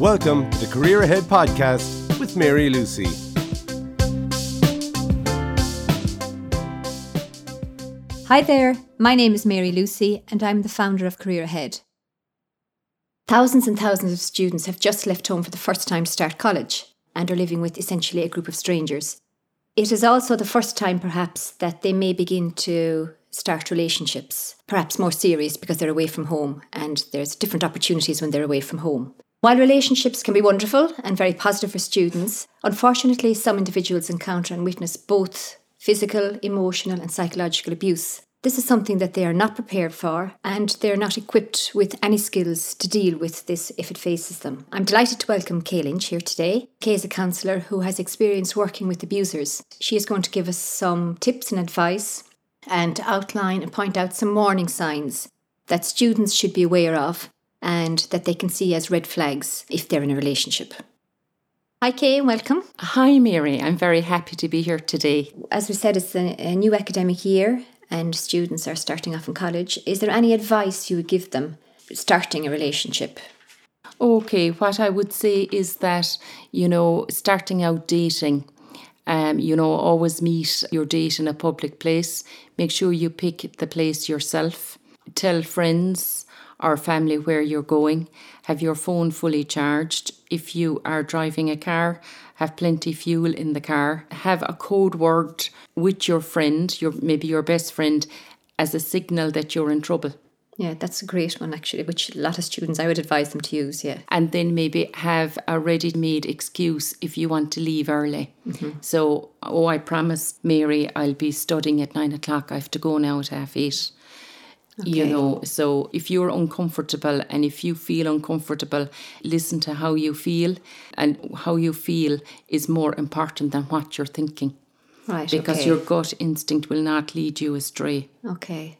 Welcome to the Career Ahead podcast with Mary Lucy. Hi there, my name is Mary Lucy and I'm the founder of Career Ahead. Thousands and thousands of students have just left home for the first time to start college and are living with essentially a group of strangers. It is also the first time, perhaps, that they may begin to start relationships, perhaps more serious because they're away from home and there's different opportunities when they're away from home. While relationships can be wonderful and very positive for students, unfortunately, some individuals encounter and witness both physical, emotional, and psychological abuse. This is something that they are not prepared for, and they're not equipped with any skills to deal with this if it faces them. I'm delighted to welcome Kay Lynch here today. Kay is a counsellor who has experience working with abusers. She is going to give us some tips and advice and outline and point out some warning signs that students should be aware of and that they can see as red flags if they're in a relationship. Hi, Kay, welcome. Hi, Mary. I'm very happy to be here today. As we said, it's a, a new academic year and students are starting off in college. Is there any advice you would give them starting a relationship? Okay, what I would say is that, you know, starting out dating, um, you know, always meet your date in a public place. Make sure you pick the place yourself. Tell friends or family where you're going. Have your phone fully charged. If you are driving a car, have plenty fuel in the car. Have a code word with your friend, your maybe your best friend, as a signal that you're in trouble. Yeah, that's a great one actually, which a lot of students I would advise them to use. Yeah. And then maybe have a ready made excuse if you want to leave early. Mm-hmm. So, oh, I promised Mary I'll be studying at nine o'clock. I have to go now at half eight. Okay. You know, so if you're uncomfortable and if you feel uncomfortable, listen to how you feel, and how you feel is more important than what you're thinking. Right. Because okay. your gut instinct will not lead you astray. Okay.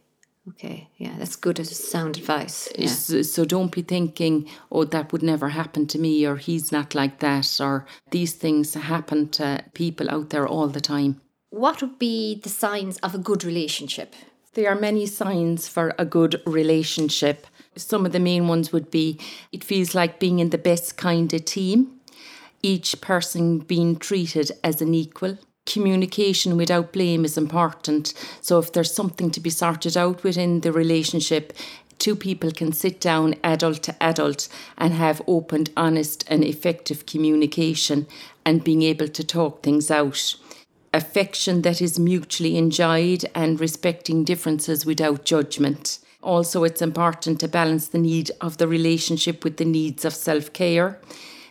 Okay, yeah, that's good as sound advice. Yeah. So, so, don't be thinking, oh, that would never happen to me, or he's not like that, or these things happen to people out there all the time. What would be the signs of a good relationship? There are many signs for a good relationship. Some of the main ones would be it feels like being in the best kind of team, each person being treated as an equal. Communication without blame is important. So, if there's something to be sorted out within the relationship, two people can sit down, adult to adult, and have open, honest, and effective communication and being able to talk things out affection that is mutually enjoyed and respecting differences without judgment. Also, it's important to balance the need of the relationship with the needs of self care,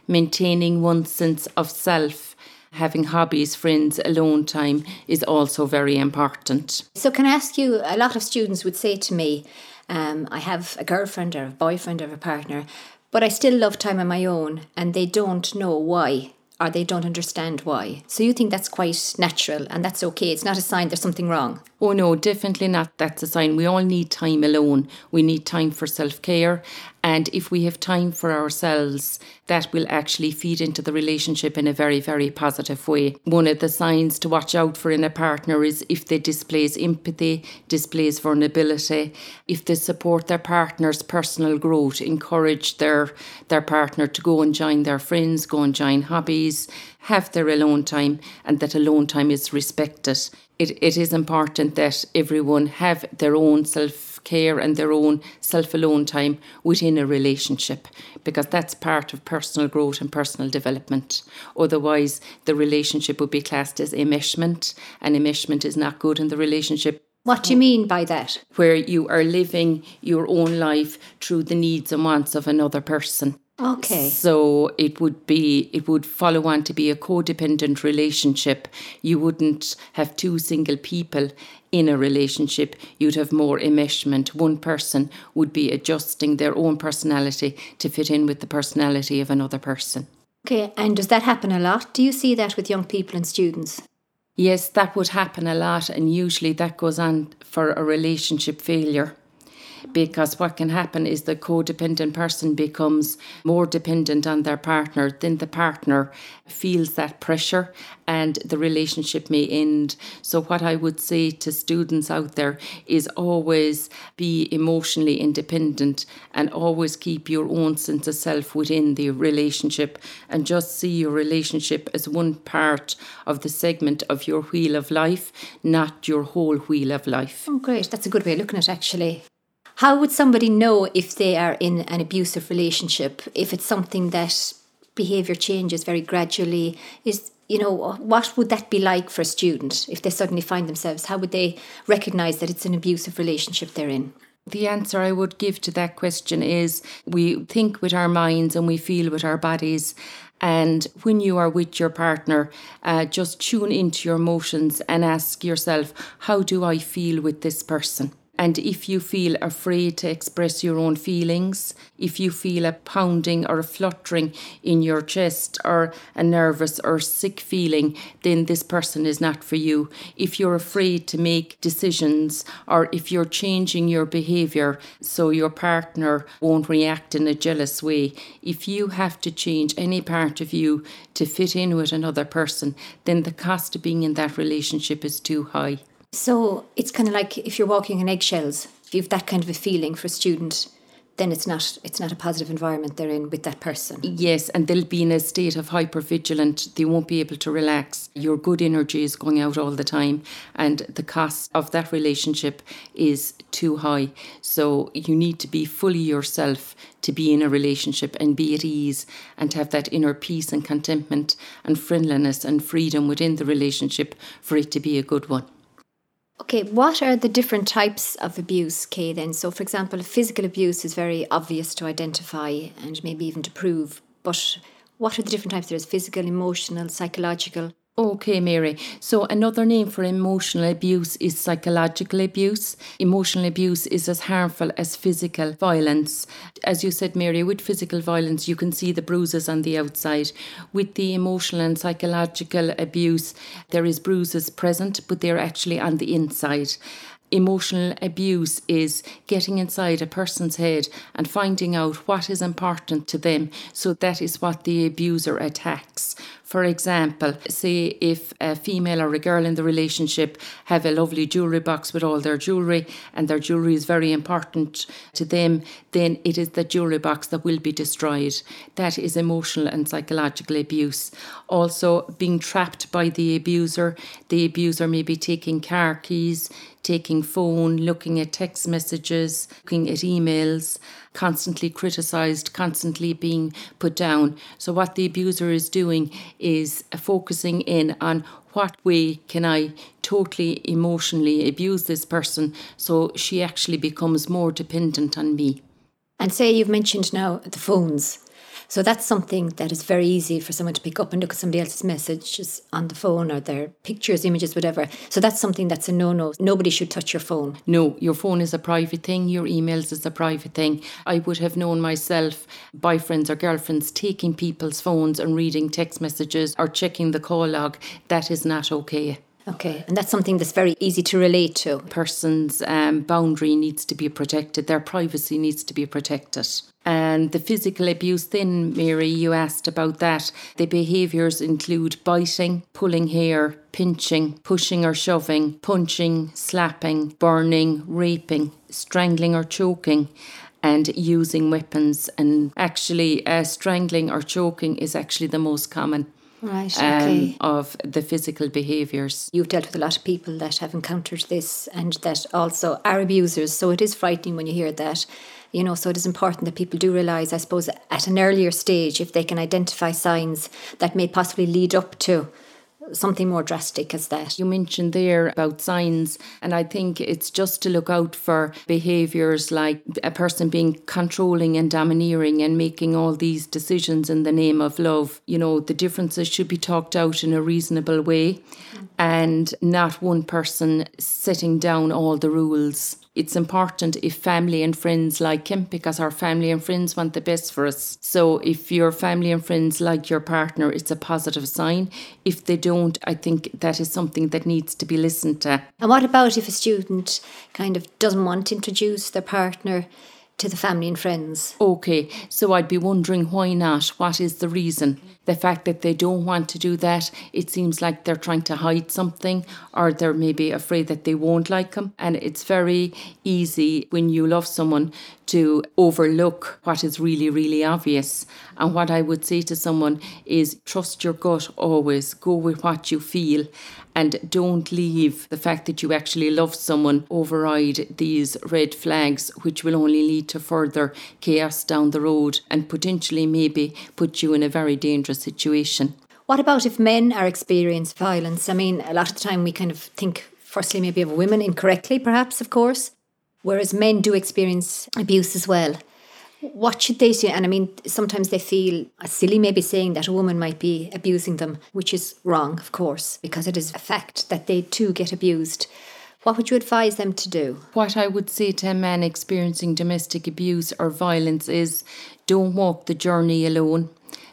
maintaining one's sense of self. Having hobbies, friends, alone time is also very important. So, can I ask you? A lot of students would say to me, um, I have a girlfriend or a boyfriend or a partner, but I still love time on my own, and they don't know why or they don't understand why. So you think that's quite natural and that's okay. It's not a sign there's something wrong. Oh no, definitely not. That's a sign. We all need time alone. We need time for self care. And if we have time for ourselves, that will actually feed into the relationship in a very, very positive way. One of the signs to watch out for in a partner is if they displays empathy, displays vulnerability, if they support their partner's personal growth, encourage their their partner to go and join their friends, go and join hobbies, have their alone time, and that alone time is respected. It, it is important that everyone have their own self care and their own self alone time within a relationship because that's part of personal growth and personal development. Otherwise, the relationship would be classed as enmeshment, and enmeshment is not good in the relationship. What do you mean by that? Where you are living your own life through the needs and wants of another person. Okay. So it would be it would follow on to be a codependent relationship. You wouldn't have two single people in a relationship. You'd have more enmeshment. One person would be adjusting their own personality to fit in with the personality of another person. Okay, and does that happen a lot? Do you see that with young people and students? Yes, that would happen a lot and usually that goes on for a relationship failure because what can happen is the codependent person becomes more dependent on their partner, then the partner feels that pressure and the relationship may end. So, what I would say to students out there is always be emotionally independent and always keep your own sense of self within the relationship and just see your relationship as one part of the segment of your wheel of life, not your whole wheel of life. Oh, great. That's a good way of looking at it, actually. How would somebody know if they are in an abusive relationship? If it's something that behavior changes very gradually, is you know what would that be like for a student if they suddenly find themselves? How would they recognize that it's an abusive relationship they're in? The answer I would give to that question is we think with our minds and we feel with our bodies. And when you are with your partner, uh, just tune into your emotions and ask yourself, how do I feel with this person? And if you feel afraid to express your own feelings, if you feel a pounding or a fluttering in your chest or a nervous or sick feeling, then this person is not for you. If you're afraid to make decisions or if you're changing your behavior so your partner won't react in a jealous way, if you have to change any part of you to fit in with another person, then the cost of being in that relationship is too high. So it's kind of like if you're walking on eggshells, if you've that kind of a feeling for a student, then it's not it's not a positive environment they're in with that person. Yes, and they'll be in a state of hypervigilant. They won't be able to relax. Your good energy is going out all the time, and the cost of that relationship is too high. So you need to be fully yourself to be in a relationship and be at ease and have that inner peace and contentment and friendliness and freedom within the relationship for it to be a good one. Okay, what are the different types of abuse, Kay, then? So, for example, physical abuse is very obvious to identify and maybe even to prove, but what are the different types? There's physical, emotional, psychological. Okay, Mary. So, another name for emotional abuse is psychological abuse. Emotional abuse is as harmful as physical violence. As you said, Mary, with physical violence, you can see the bruises on the outside. With the emotional and psychological abuse, there is bruises present, but they're actually on the inside emotional abuse is getting inside a person's head and finding out what is important to them. So that is what the abuser attacks. For example, say if a female or a girl in the relationship have a lovely jewellery box with all their jewellery and their jewellery is very important to them, then it is the jewellery box that will be destroyed. That is emotional and psychological abuse. Also, being trapped by the abuser, the abuser may be taking car keys, taking phone, looking at text messages, looking at emails, constantly criticized, constantly being put down. So, what the abuser is doing is focusing in on what way can I totally emotionally abuse this person so she actually becomes more dependent on me. And say you've mentioned now the phones. So that's something that is very easy for someone to pick up and look at somebody else's messages on the phone or their pictures, images, whatever. So that's something that's a no no. Nobody should touch your phone. No, your phone is a private thing, your emails is a private thing. I would have known myself boyfriends or girlfriends taking people's phones and reading text messages or checking the call log. That is not okay. Okay, and that's something that's very easy to relate to. Person's um, boundary needs to be protected, their privacy needs to be protected. And the physical abuse, then, Mary, you asked about that. The behaviours include biting, pulling hair, pinching, pushing or shoving, punching, slapping, burning, raping, strangling or choking and using weapons. And actually, uh, strangling or choking is actually the most common right, okay. um, of the physical behaviours. You've dealt with a lot of people that have encountered this and that also are abusers, so it is frightening when you hear that. You know, so it is important that people do realise, I suppose, at an earlier stage, if they can identify signs that may possibly lead up to something more drastic as that. You mentioned there about signs, and I think it's just to look out for behaviours like a person being controlling and domineering and making all these decisions in the name of love. You know, the differences should be talked out in a reasonable way and not one person setting down all the rules. It's important if family and friends like him because our family and friends want the best for us. So if your family and friends like your partner, it's a positive sign. If they don't, I think that is something that needs to be listened to. And what about if a student kind of doesn't want to introduce their partner? To the family and friends. Okay, so I'd be wondering why not? What is the reason? The fact that they don't want to do that, it seems like they're trying to hide something or they're maybe afraid that they won't like them. And it's very easy when you love someone to overlook what is really, really obvious. And what I would say to someone is trust your gut always, go with what you feel, and don't leave the fact that you actually love someone override these red flags, which will only lead to further chaos down the road and potentially maybe put you in a very dangerous situation. What about if men are experiencing violence? I mean, a lot of the time we kind of think, firstly, maybe of women incorrectly, perhaps, of course whereas men do experience abuse as well. What should they do? And I mean, sometimes they feel silly maybe saying that a woman might be abusing them, which is wrong, of course, because it is a fact that they too get abused. What would you advise them to do? What I would say to a man experiencing domestic abuse or violence is don't walk the journey alone.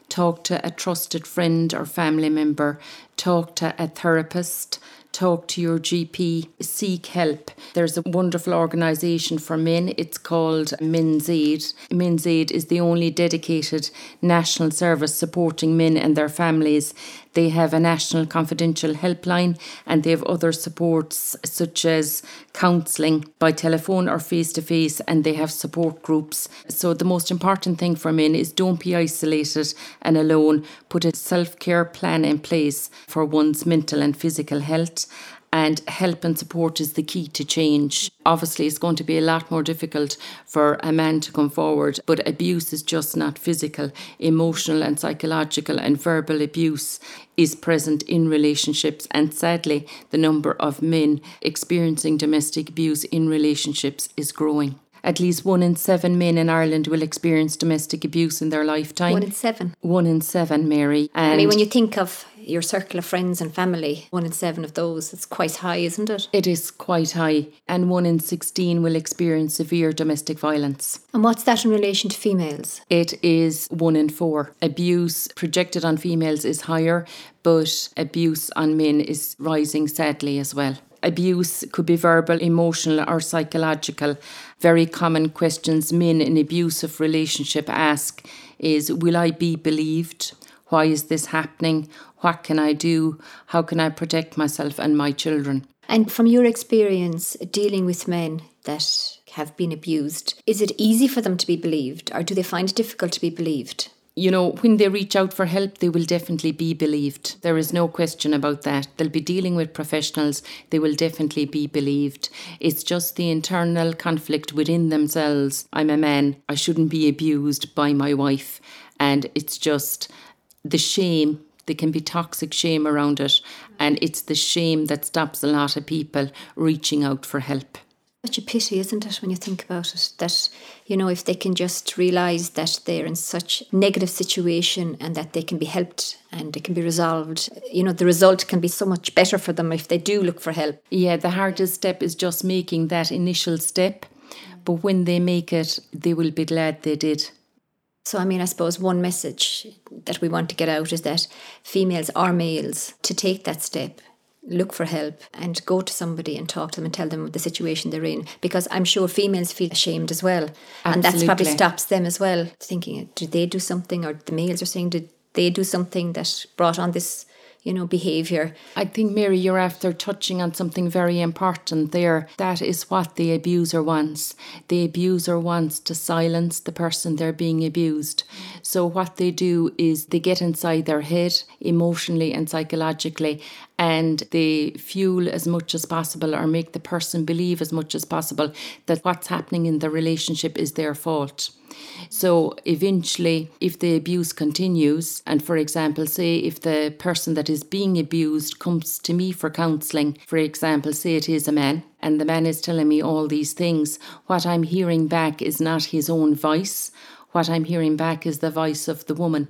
Talk to a trusted friend or family member, talk to a therapist talk to your GP, seek help. There's a wonderful organisation for men. It's called Men's Aid. Men's Aid is the only dedicated national service supporting men and their families. They have a national confidential helpline and they have other supports such as counselling by telephone or face to face, and they have support groups. So, the most important thing for men is don't be isolated and alone. Put a self care plan in place for one's mental and physical health and help and support is the key to change. Obviously, it's going to be a lot more difficult for a man to come forward, but abuse is just not physical. Emotional and psychological and verbal abuse is present in relationships, and sadly, the number of men experiencing domestic abuse in relationships is growing at least one in seven men in Ireland will experience domestic abuse in their lifetime. One in seven. One in seven, Mary. And I mean, when you think of your circle of friends and family, one in seven of those, it's quite high, isn't it? It is quite high. And one in 16 will experience severe domestic violence. And what's that in relation to females? It is one in four. Abuse projected on females is higher, but abuse on men is rising sadly as well. Abuse could be verbal, emotional, or psychological. Very common questions men in abusive relationship ask is Will I be believed? Why is this happening? What can I do? How can I protect myself and my children? And from your experience dealing with men that have been abused, is it easy for them to be believed or do they find it difficult to be believed? you know, when they reach out for help, they will definitely be believed. There is no question about that. They'll be dealing with professionals, they will definitely be believed. It's just the internal conflict within themselves. I'm a man, I shouldn't be abused by my wife. And it's just the shame. There can be toxic shame around it, and it's the shame that stops a lot of people reaching out for help such a pity, isn't it, when you think about it? That, you know, if they can just realise that they're in such negative situation and that they can be helped and it can be resolved, you know, the result can be so much better for them if they do look for help. Yeah, the hardest step is just making that initial step. But when they make it, they will be glad they did. So, I mean, I suppose one message that we want to get out is that females are males. To take that step look for help and go to somebody and talk to them and tell them the situation they're in. Because I'm sure females feel ashamed as well. Absolutely. and that's probably stops them as well. Thinking did they do something? Or the males are saying did they do something that brought on this you know, behaviour. I think, Mary, you're after touching on something very important there. That is what the abuser wants. The abuser wants to silence the person they're being abused. So, what they do is they get inside their head emotionally and psychologically and they fuel as much as possible or make the person believe as much as possible that what's happening in the relationship is their fault. So eventually, if the abuse continues, and for example, say if the person that is being abused comes to me for counselling, for example, say it is a man, and the man is telling me all these things, what I'm hearing back is not his own voice. What I'm hearing back is the voice of the woman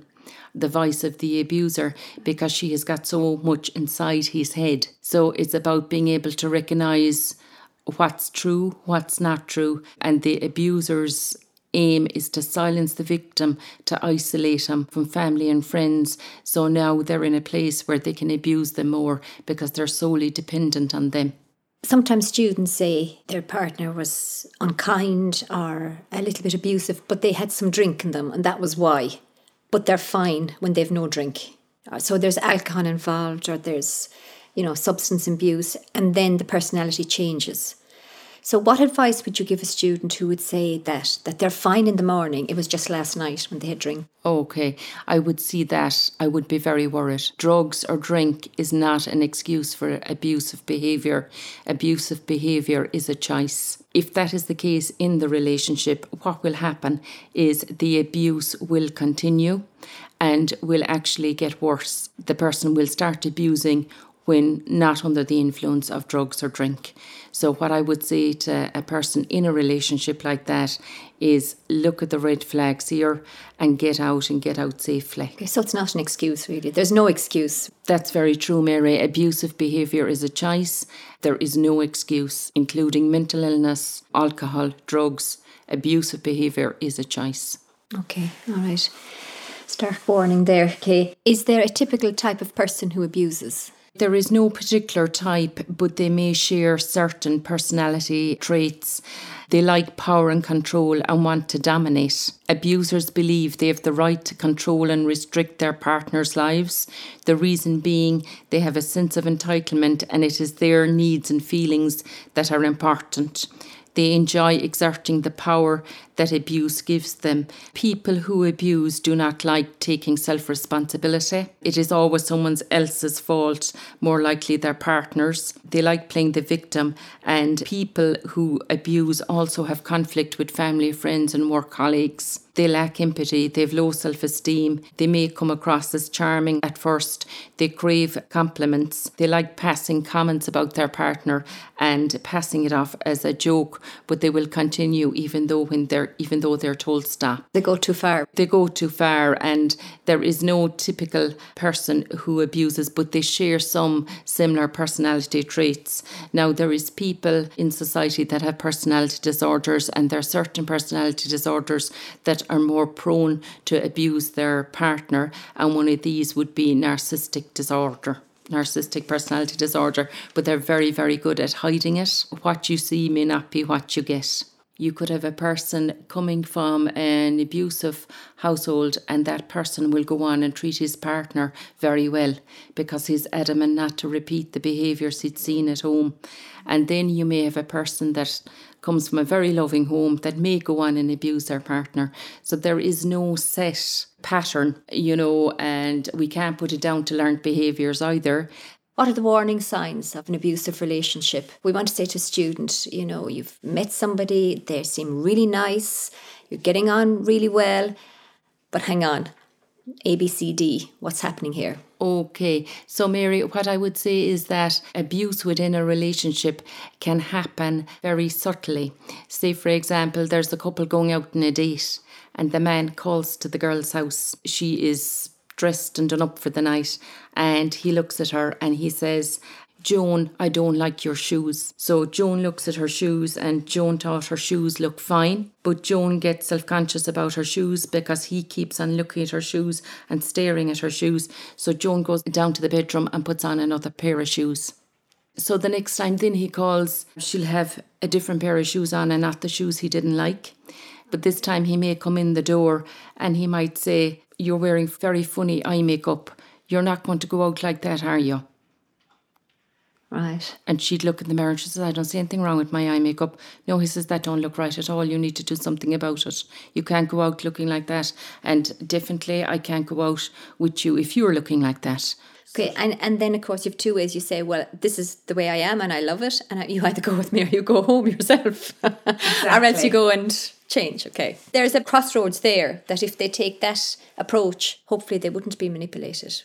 the voice of the abuser because she has got so much inside his head. So it's about being able to recognize what's true, what's not true, and the abuser's aim is to silence the victim, to isolate them from family and friends. So now they're in a place where they can abuse them more because they're solely dependent on them. Sometimes students say their partner was unkind or a little bit abusive, but they had some drink in them, and that was why. But they're fine when they've no drink. Uh, so there's alcohol involved, or there's, you know, substance abuse, and then the personality changes. So, what advice would you give a student who would say that that they're fine in the morning? It was just last night when they had drink. Okay, I would see that. I would be very worried. Drugs or drink is not an excuse for abusive behaviour. Abusive behaviour is a choice. If that is the case in the relationship, what will happen is the abuse will continue and will actually get worse. The person will start abusing when not under the influence of drugs or drink. So, what I would say to a person in a relationship like that is look at the red flags here and get out and get out safely. Okay, so, it's not an excuse, really. There's no excuse. That's very true, Mary. Abusive behaviour is a choice. There is no excuse, including mental illness, alcohol, drugs. Abusive behaviour is a choice. Okay, all right. Stark warning there, okay. Is there a typical type of person who abuses? There is no particular type, but they may share certain personality traits. They like power and control and want to dominate. Abusers believe they have the right to control and restrict their partner's lives. The reason being they have a sense of entitlement and it is their needs and feelings that are important. They enjoy exerting the power that abuse gives them. People who abuse do not like taking self responsibility. It is always someone else's fault, more likely their partner's. They like playing the victim, and people who abuse also have conflict with family, friends, and work colleagues. They lack empathy, they have low self esteem, they may come across as charming at first, they crave compliments, they like passing comments about their partner and passing it off as a joke, but they will continue even though when they're even though they're told stop. They go too far. They go too far and there is no typical person who abuses, but they share some similar personality traits. Now there is people in society that have personality disorders and there are certain personality disorders that are more prone to abuse their partner, and one of these would be narcissistic disorder narcissistic personality disorder, but they're very, very good at hiding it. What you see may not be what you get. You could have a person coming from an abusive household, and that person will go on and treat his partner very well because he's adamant not to repeat the behaviours he'd seen at home. And then you may have a person that comes from a very loving home that may go on and abuse their partner. So there is no set pattern, you know, and we can't put it down to learned behaviours either. What are the warning signs of an abusive relationship? We want to say to a student, you know, you've met somebody, they seem really nice, you're getting on really well, but hang on, ABCD, what's happening here? Okay, so Mary, what I would say is that abuse within a relationship can happen very subtly. Say, for example, there's a couple going out on a date, and the man calls to the girl's house. She is dressed and done up for the night, and he looks at her and he says, Joan, I don't like your shoes. So Joan looks at her shoes and Joan thought her shoes look fine. But Joan gets self conscious about her shoes because he keeps on looking at her shoes and staring at her shoes. So Joan goes down to the bedroom and puts on another pair of shoes. So the next time then he calls, she'll have a different pair of shoes on and not the shoes he didn't like. But this time he may come in the door and he might say, You're wearing very funny eye makeup. You're not going to go out like that, are you? Right. And she'd look in the mirror and she says, I don't see anything wrong with my eye makeup. No, he says, that don't look right at all. You need to do something about it. You can't go out looking like that. And definitely, I can't go out with you if you're looking like that. Okay, and, and then of course you have two ways. You say, well, this is the way I am and I love it. And you either go with me or you go home yourself. Exactly. or else you go and change. Okay. There's a crossroads there that if they take that approach, hopefully they wouldn't be manipulated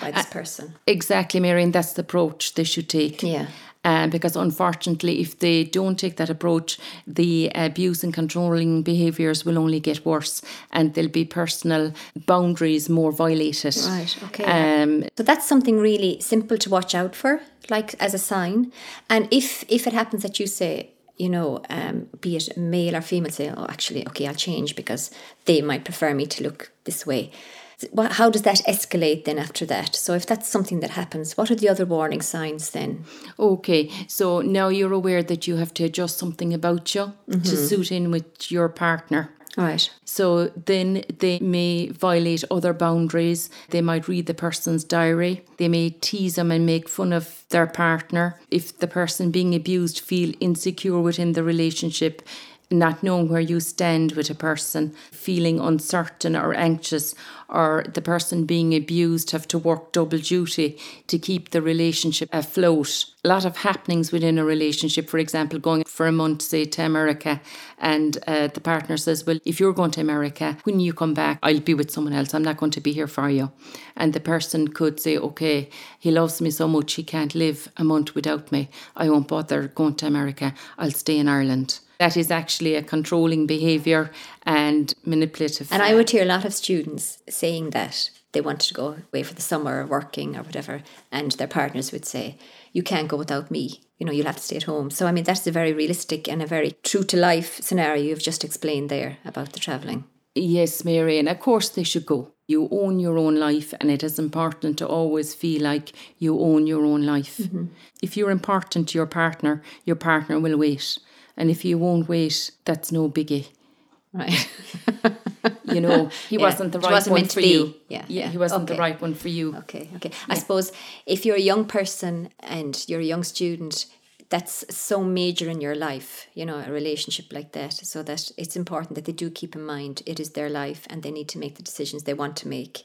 by this uh, person. Exactly, Marion. That's the approach they should take. Yeah. Um, because unfortunately, if they don't take that approach, the abuse and controlling behaviours will only get worse, and there'll be personal boundaries more violated. Right. Okay. Um, so that's something really simple to watch out for, like as a sign. And if if it happens that you say you know, um, be it male or female, say, oh, actually, okay, I'll change because they might prefer me to look this way. How does that escalate then after that? So, if that's something that happens, what are the other warning signs then? Okay, so now you're aware that you have to adjust something about you mm-hmm. to suit in with your partner. Right. So then they may violate other boundaries. They might read the person's diary. They may tease them and make fun of their partner. If the person being abused feel insecure within the relationship, not knowing where you stand with a person, feeling uncertain or anxious, or the person being abused have to work double duty to keep the relationship afloat. A lot of happenings within a relationship, for example, going for a month, say, to America, and uh, the partner says, Well, if you're going to America, when you come back, I'll be with someone else. I'm not going to be here for you. And the person could say, Okay, he loves me so much, he can't live a month without me. I won't bother going to America. I'll stay in Ireland. That is actually a controlling behaviour and manipulative. And I would hear a lot of students saying that they wanted to go away for the summer or working or whatever, and their partners would say, You can't go without me. You know, you'll have to stay at home. So, I mean, that's a very realistic and a very true to life scenario you've just explained there about the travelling. Yes, Mary, and of course they should go. You own your own life, and it is important to always feel like you own your own life. Mm-hmm. If you're important to your partner, your partner will wait. And if you won't wait, that's no biggie. Right. you know, he yeah. wasn't the right wasn't one for you. Yeah, yeah, he wasn't okay. the right one for you. Okay, okay. Yeah. I suppose if you're a young person and you're a young student, that's so major in your life, you know, a relationship like that. So that it's important that they do keep in mind it is their life and they need to make the decisions they want to make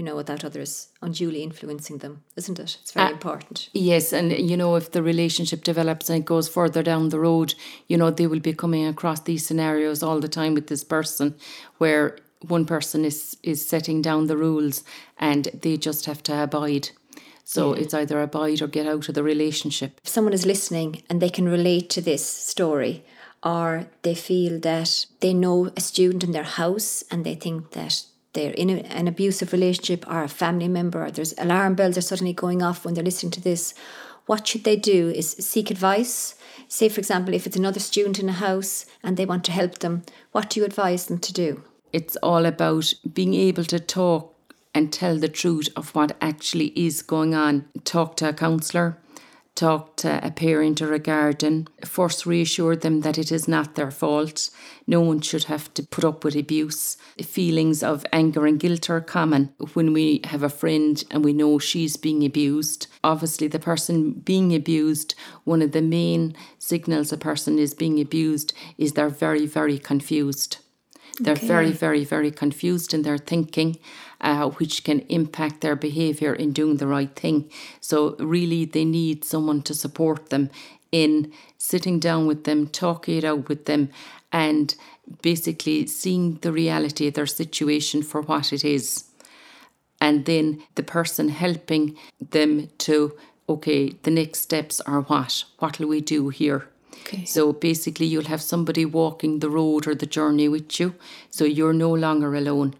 you know, without others unduly influencing them, isn't it? It's very uh, important. Yes, and you know, if the relationship develops and it goes further down the road, you know, they will be coming across these scenarios all the time with this person where one person is is setting down the rules and they just have to abide. So yeah. it's either abide or get out of the relationship. If someone is listening and they can relate to this story, or they feel that they know a student in their house and they think that they're in a, an abusive relationship or a family member, or there's alarm bells are suddenly going off when they're listening to this, what should they do is seek advice. Say, for example, if it's another student in a house and they want to help them, what do you advise them to do? It's all about being able to talk and tell the truth of what actually is going on. Talk to a counsellor, talk to a parent or a guardian, first reassure them that it is not their fault. No one should have to put up with abuse. Feelings of anger and guilt are common when we have a friend and we know she's being abused. Obviously, the person being abused, one of the main signals a person is being abused is they're very, very confused. They're okay. very, very, very confused in their thinking, uh, which can impact their behaviour in doing the right thing. So, really, they need someone to support them in sitting down with them, talking it out with them, and basically seeing the reality of their situation for what it is. And then the person helping them to, okay, the next steps are what? What will we do here? Okay. So basically, you'll have somebody walking the road or the journey with you, so you're no longer alone.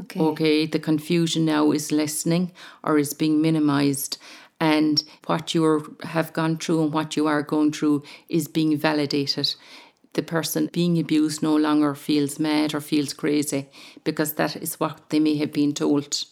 Okay. Okay, the confusion now is lessening or is being minimized, and what you have gone through and what you are going through is being validated. The person being abused no longer feels mad or feels crazy because that is what they may have been told.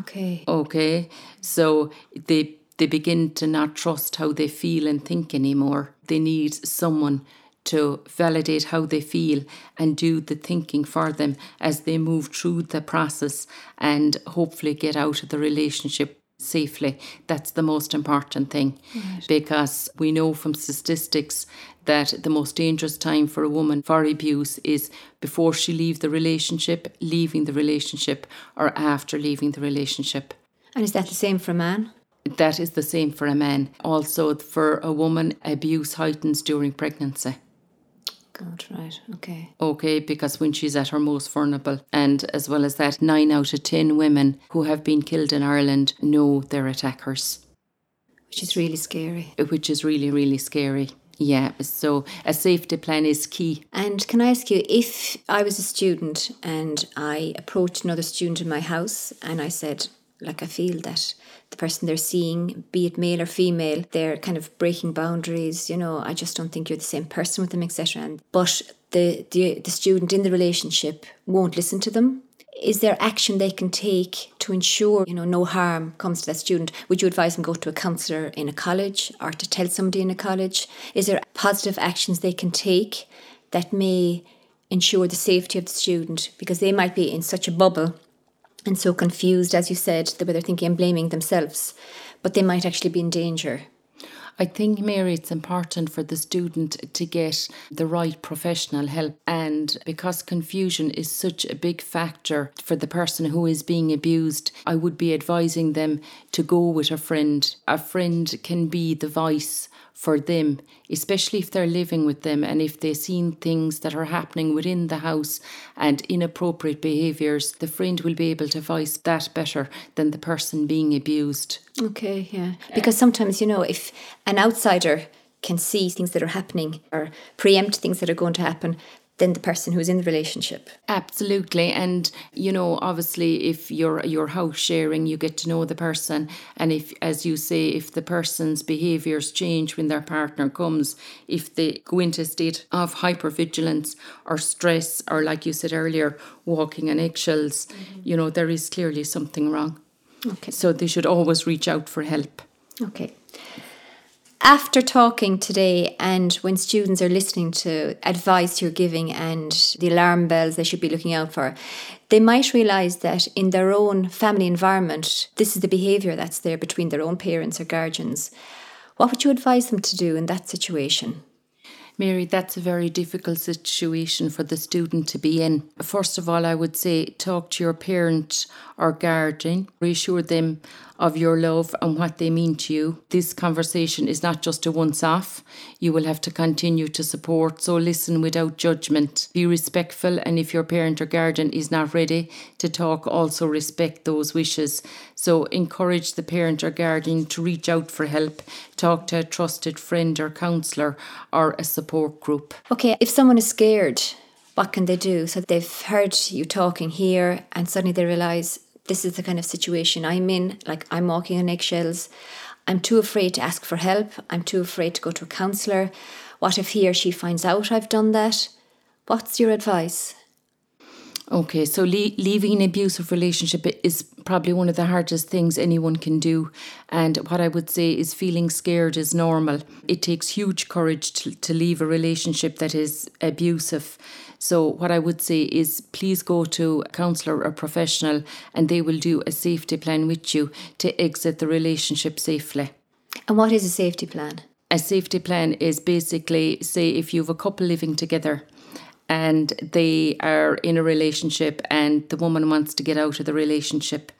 Okay. Okay. So they they begin to not trust how they feel and think anymore. They need someone to validate how they feel and do the thinking for them as they move through the process and hopefully get out of the relationship safely. That's the most important thing right. because we know from statistics that the most dangerous time for a woman for abuse is before she leaves the relationship, leaving the relationship, or after leaving the relationship. And is that the same for a man? That is the same for a man. Also, for a woman, abuse heightens during pregnancy. God, right, okay. Okay, because when she's at her most vulnerable, and as well as that, nine out of ten women who have been killed in Ireland know their attackers. Which is really scary. Which is really, really scary. Yeah, so a safety plan is key. And can I ask you, if I was a student and I approached another student in my house and I said, Like I feel that the person they're seeing, be it male or female, they're kind of breaking boundaries. You know, I just don't think you're the same person with them, etc. But the, the the student in the relationship won't listen to them. Is there action they can take to ensure you know no harm comes to that student? Would you advise them go to a counsellor in a college or to tell somebody in a college? Is there positive actions they can take that may ensure the safety of the student because they might be in such a bubble and so confused, as you said, way they're thinking and blaming themselves, but they might actually be in danger. I think, Mary, it's important for the student to get the right professional help. And because confusion is such a big factor for the person who is being abused, I would be advising them to go with a friend. A friend can be the voice for them, especially if they're living with them and if they've seen things that are happening within the house and inappropriate behaviours, the friend will be able to voice that better than the person being abused. Okay, yeah. Because sometimes, you know, if an outsider can see things that are happening or preempt things that are going to happen, than the person who's in the relationship. Absolutely. And you know, obviously if you're you're house sharing, you get to know the person and if as you say, if the person's behaviours change when their partner comes, if they go into a state of hypervigilance or stress or like you said earlier, walking on eggshells, mm-hmm. you know, there is clearly something wrong. Okay. So they should always reach out for help. Okay after talking today and when students are listening to advice you're giving and the alarm bells they should be looking out for, they might realise that in their own family environment, this is the behaviour that's there between their own parents or guardians. What would you advise them to do in that situation? Mary, that's a very difficult situation for the student to be in. First of all, I would say talk to your parent or guardian, reassure them of your love and what they mean to you. This conversation is not just a once off. You will have to continue to support, so listen without judgment. Be respectful, and if your parent or guardian is not ready to talk, also respect those wishes. So encourage the parent or guardian to reach out for help, talk to a trusted friend or counsellor or a support group. Okay, if someone is scared, what can they do? So they've heard you talking here and suddenly they realise this is the kind of situation I'm in. Like I'm walking on eggshells. I'm too afraid to ask for help. I'm too afraid to go to a counsellor. What if he or she finds out I've done that? What's your advice? Okay, so le- leaving an abusive relationship is probably one of the hardest things anyone can do. And what I would say is feeling scared is normal. It takes huge courage to, to leave a relationship that is abusive. So, what I would say is please go to a counsellor or professional and they will do a safety plan with you to exit the relationship safely. And what is a safety plan? A safety plan is basically, say, if you have a couple living together and they are in a relationship and the woman wants to get out of the relationship.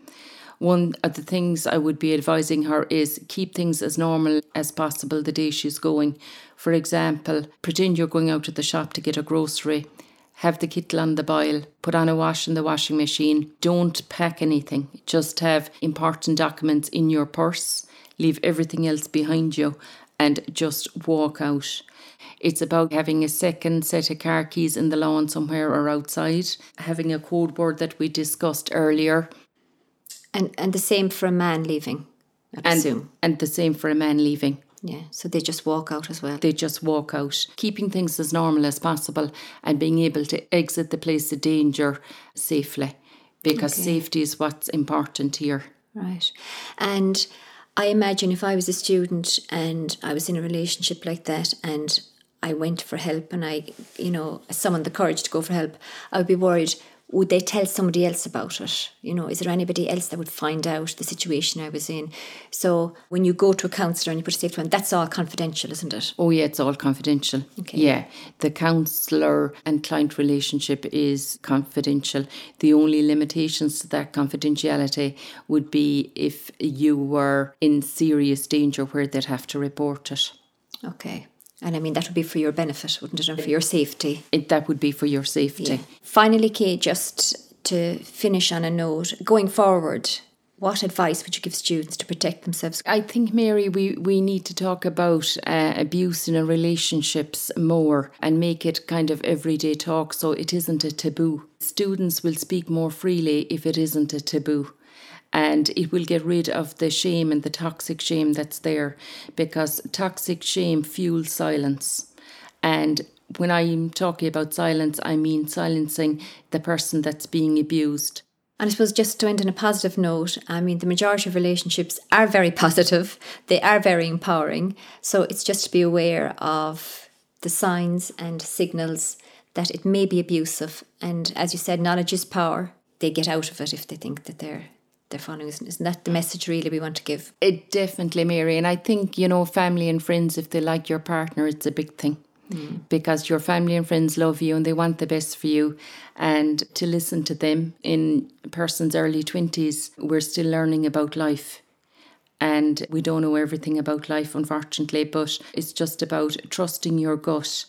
One of the things I would be advising her is keep things as normal as possible the day she's going. For example, pretend you're going out to the shop to get a grocery have the kettle on the boil, put on a wash in the washing machine. Don't pack anything, just have important documents in your purse, leave everything else behind you, and just walk out. It's about having a second set of car keys in the lawn somewhere or outside, having a code word that we discussed earlier. And and the same for a man leaving, I and, assume. And the same for a man leaving. Yeah, so they just walk out as well. They just walk out, keeping things as normal as possible and being able to exit the place of danger safely because okay. safety is what's important here. Right. And I imagine if I was a student and I was in a relationship like that and I went for help and I, you know, summoned the courage to go for help, I would be worried would they tell somebody else about it? You know, is there anybody else that would find out the situation I was in? So when you go to a counsellor and you put a safety one, that's all confidential, isn't it? Oh yeah, it's all confidential. Okay. Yeah, the counsellor and client relationship is confidential. The only limitations to that confidentiality would be if you were in serious danger where they'd have to report it. Okay. And I mean, that would be for your benefit, wouldn't it? And for your safety. It, that would be for your safety. Yeah. Finally, Kate, just to finish on a note, going forward, what advice would you give students to protect themselves? I think, Mary, we, we need to talk about uh, abuse in our relationships more and make it kind of everyday talk so it isn't a taboo. Students will speak more freely if it isn't a taboo and it will get rid of the shame and the toxic shame that's there because toxic shame fuels silence. And when I'm talking about silence, I mean silencing the person that's being abused. And I suppose just to end on a positive note, I mean, the majority of relationships are very positive, they are very empowering. So it's just to be aware of the signs and signals that it may be abusive. And as you said, knowledge is power. They get out of it if they think that they're they're following. Isn't that the message really we want to give? It definitely, Mary. And I think, you know, family and friends, if they like your partner, it's a big thing. Mm. Because your family and friends love you and they want the best for you. And to listen to them in a person's early 20s, we're still learning about life and we don't know everything about life, unfortunately, but it's just about trusting your gut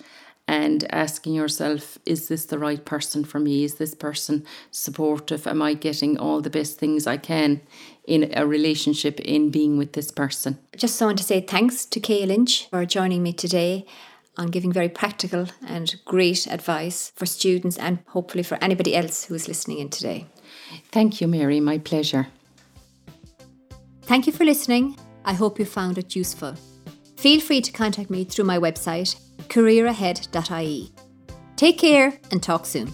and asking yourself, is this the right person for me? Is this person supportive? Am I getting all the best things I can in a relationship in being with this person? Just want to say thanks to Kay Lynch for joining me today on giving very practical and great advice for students and hopefully for anybody else who is listening in today. Thank you, Mary. My pleasure. Thank you for listening. I hope you found it useful. Feel free to contact me through my website, careerahead.ie. Take care and talk soon.